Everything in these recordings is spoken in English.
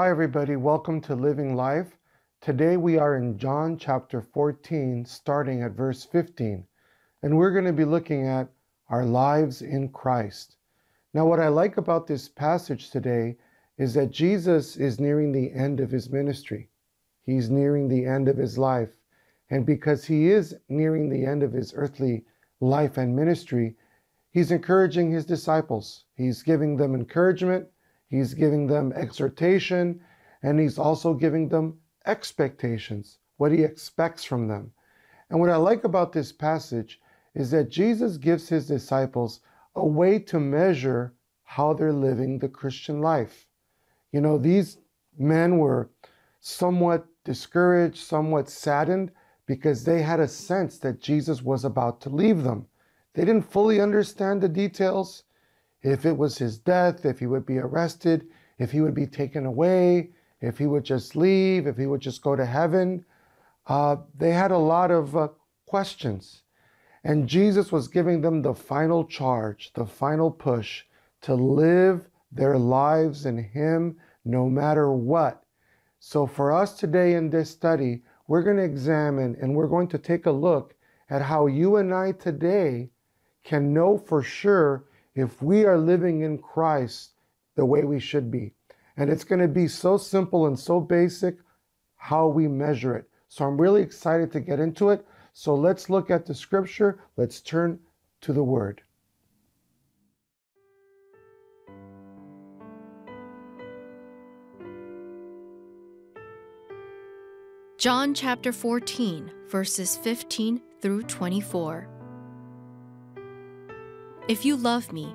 Hi, everybody. Welcome to Living Life. Today we are in John chapter 14, starting at verse 15, and we're going to be looking at our lives in Christ. Now, what I like about this passage today is that Jesus is nearing the end of his ministry. He's nearing the end of his life. And because he is nearing the end of his earthly life and ministry, he's encouraging his disciples. He's giving them encouragement He's giving them exhortation and he's also giving them expectations, what he expects from them. And what I like about this passage is that Jesus gives his disciples a way to measure how they're living the Christian life. You know, these men were somewhat discouraged, somewhat saddened because they had a sense that Jesus was about to leave them. They didn't fully understand the details if it was his death, if he would be arrested, if he would be taken away, if he would just leave, if he would just go to heaven. Uh, they had a lot of uh, questions. And Jesus was giving them the final charge, the final push to live their lives in Him no matter what. So, for us today in this study, we're going to examine and we're going to take a look at how you and I today can know for sure if we are living in Christ the way we should be. And it's going to be so simple and so basic how we measure it. So I'm really excited to get into it. So let's look at the scripture. Let's turn to the word. John chapter 14, verses 15 through 24. If you love me,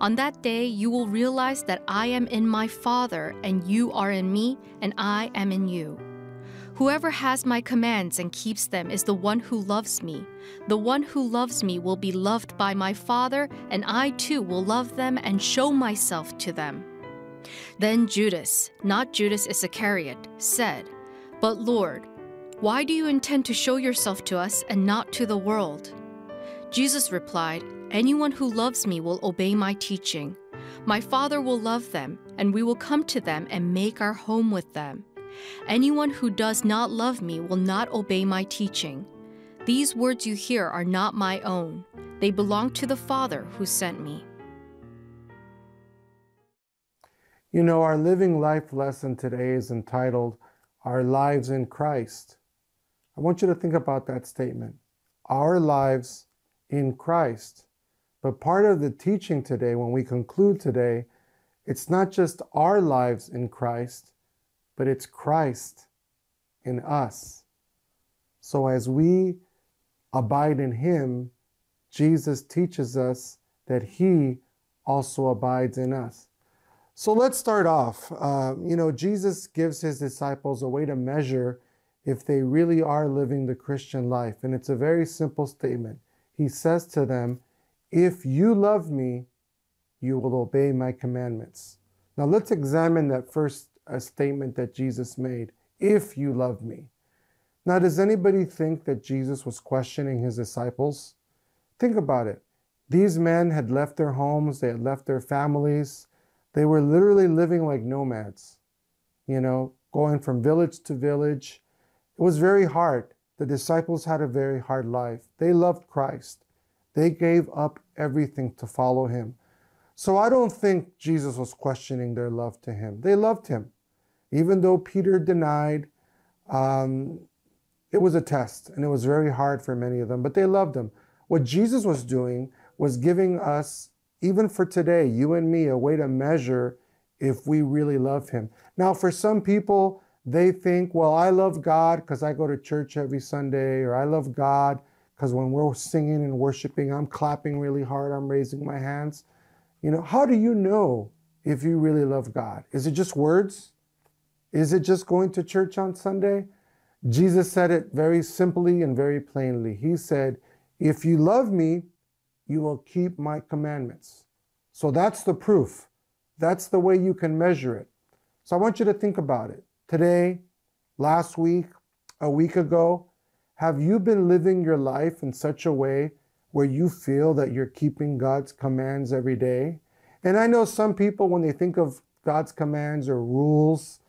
On that day, you will realize that I am in my Father, and you are in me, and I am in you. Whoever has my commands and keeps them is the one who loves me. The one who loves me will be loved by my Father, and I too will love them and show myself to them. Then Judas, not Judas Iscariot, said, But Lord, why do you intend to show yourself to us and not to the world? Jesus replied, Anyone who loves me will obey my teaching. My Father will love them, and we will come to them and make our home with them. Anyone who does not love me will not obey my teaching. These words you hear are not my own, they belong to the Father who sent me. You know, our living life lesson today is entitled Our Lives in Christ. I want you to think about that statement. Our lives in Christ. But part of the teaching today, when we conclude today, it's not just our lives in Christ, but it's Christ in us. So as we abide in Him, Jesus teaches us that He also abides in us. So let's start off. Uh, you know, Jesus gives His disciples a way to measure if they really are living the Christian life. And it's a very simple statement he says to them, If you love me, you will obey my commandments. Now let's examine that first uh, statement that Jesus made. If you love me. Now, does anybody think that Jesus was questioning his disciples? Think about it. These men had left their homes, they had left their families. They were literally living like nomads, you know, going from village to village. It was very hard. The disciples had a very hard life. They loved Christ. They gave up everything to follow him. So I don't think Jesus was questioning their love to him. They loved him. Even though Peter denied, um, it was a test and it was very hard for many of them, but they loved him. What Jesus was doing was giving us, even for today, you and me, a way to measure if we really love him. Now, for some people, they think, well, I love God because I go to church every Sunday, or I love God because when we're singing and worshiping, I'm clapping really hard, I'm raising my hands. You know, how do you know if you really love God? Is it just words? Is it just going to church on Sunday? Jesus said it very simply and very plainly. He said, If you love me, you will keep my commandments. So that's the proof. That's the way you can measure it. So I want you to think about it. Today, last week, a week ago, have you been living your life in such a way where you feel that you're keeping God's commands every day? And I know some people, when they think of God's commands or rules,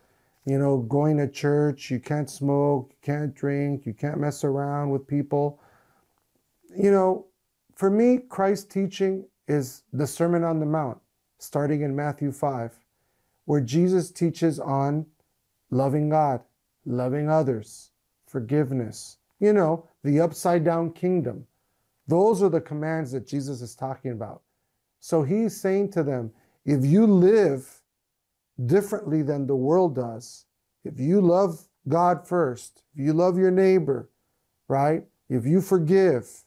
you know, going to church, you can't smoke, you can't drink, you can't mess around with people. You know, for me, Christ's teaching is the Sermon on the Mount, starting in Matthew 5, where Jesus teaches on loving God, loving others, forgiveness, you know, the upside down kingdom. Those are the commands that Jesus is talking about. So he's saying to them, if you live differently than the world does, if you love God first, if you love your neighbor, right? If you forgive,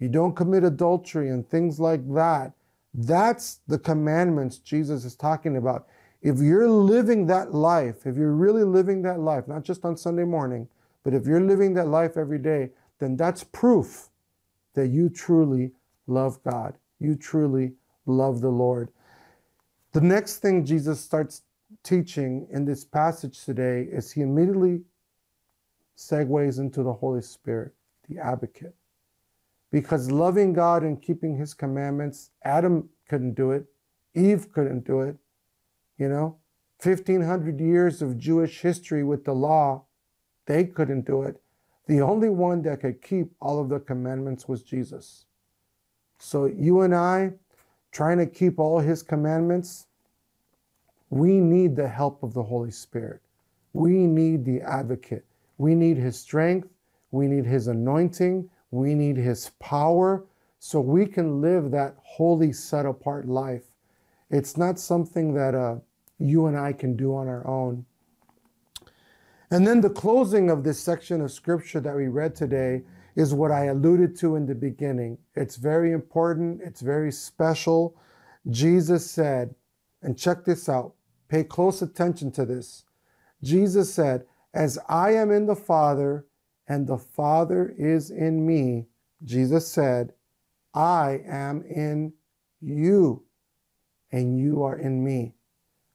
you don't commit adultery and things like that, that's the commandments Jesus is talking about. If you're living that life, if you're really living that life, not just on Sunday morning, but if you're living that life every day, then that's proof that you truly love God. You truly love the Lord. The next thing Jesus starts teaching in this passage today is he immediately segues into the Holy Spirit, the advocate. Because loving God and keeping his commandments, Adam couldn't do it, Eve couldn't do it, you know, 1500 years of Jewish history with the law, they couldn't do it. The only one that could keep all of the commandments was Jesus. So you and I, trying to keep all his commandments, we need the help of the Holy Spirit. We need the advocate. We need his strength. We need his anointing. We need his power so we can live that holy, set apart life it's not something that uh, you and I can do on our own. And then the closing of this section of scripture that we read today is what I alluded to in the beginning. It's very important, it's very special. Jesus said, and check this out, pay close attention to this. Jesus said, As I am in the Father, and the Father is in me, Jesus said, I am in you and you are in me.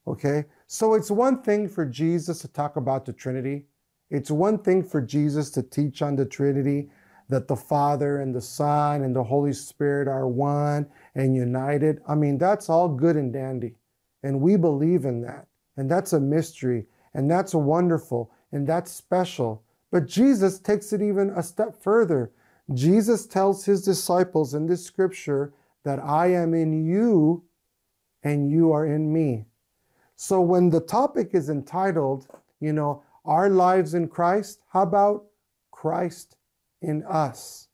Okay? So it's one thing for Jesus to talk about the Trinity. It's one thing for Jesus to teach on the Trinity that the Father and the Son and the Holy Spirit are one and united. I mean, that's all good and dandy. And we believe in that. And that's a mystery. And that's wonderful. And that's special. But Jesus takes it even a step further. Jesus tells his disciples in this scripture that I am in you and you are in me. So when the topic is entitled, you know, Our Lives in Christ, how about Christ in us?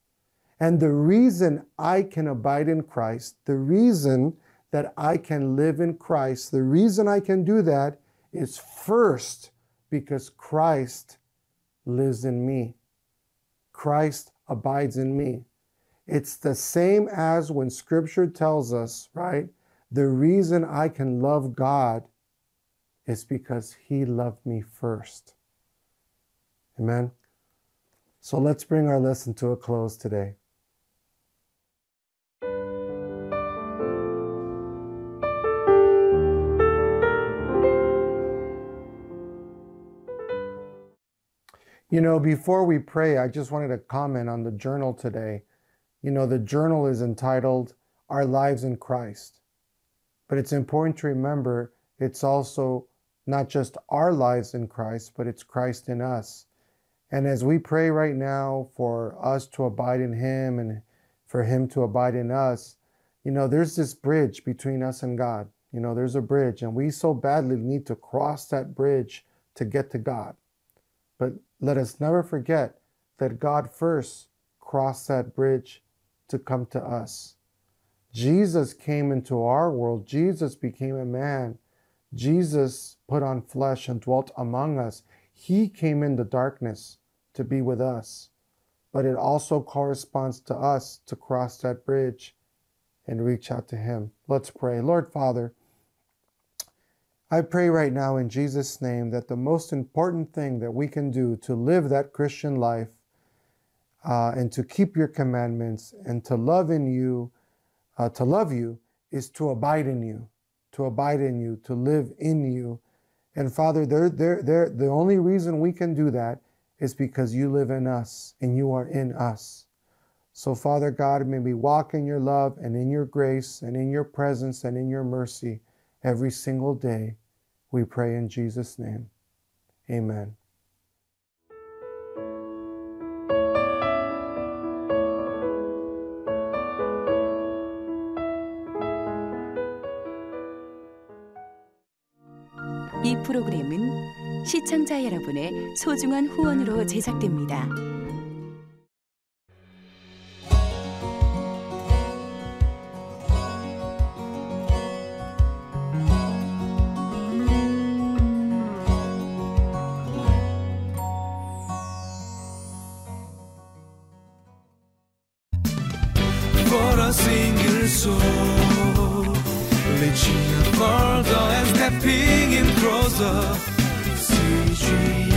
And the reason I can abide in Christ, the reason that I can live in Christ, the reason I can do that is first because Christ lives in me. Christ abides in me. It's the same as when scripture tells us, right? The reason I can love God is because He loved me first. Amen. So let's bring our lesson to a close today. You know, before we pray, I just wanted to comment on the journal today. You know, the journal is entitled Our Lives in Christ. But it's important to remember it's also not just our lives in Christ, but it's Christ in us. And as we pray right now for us to abide in Him and for Him to abide in us, You know, there's this bridge between us and God. You know, there's a bridge, and we so badly need to cross that bridge to get to God. But let us never forget that God first crossed that bridge to come to us. Jesus came into our world. Jesus became a man. Jesus put on flesh and dwelt among us. He came in the darkness to be with us. But it also corresponds to us to cross that bridge and reach out to Him. Let's pray. Lord Father, I pray right now in Jesus' name that the most important thing that we can do to live that Christian life uh, and to keep your commandments and to love in you, uh, to love you, is to abide in you, to abide in you, to live in you. And Father, they're, they're, they're, the only reason we can do that is because you live in us and you are in us. So, Father God, may we walk in your love and in your grace and in your presence and in your mercy every single day. We pray in Jesus' name. Amen. 이 프로그램은 시청자 여러분의 소중한 후원으로 제작됩니다. soul. Reaching further and stepping in closer. CG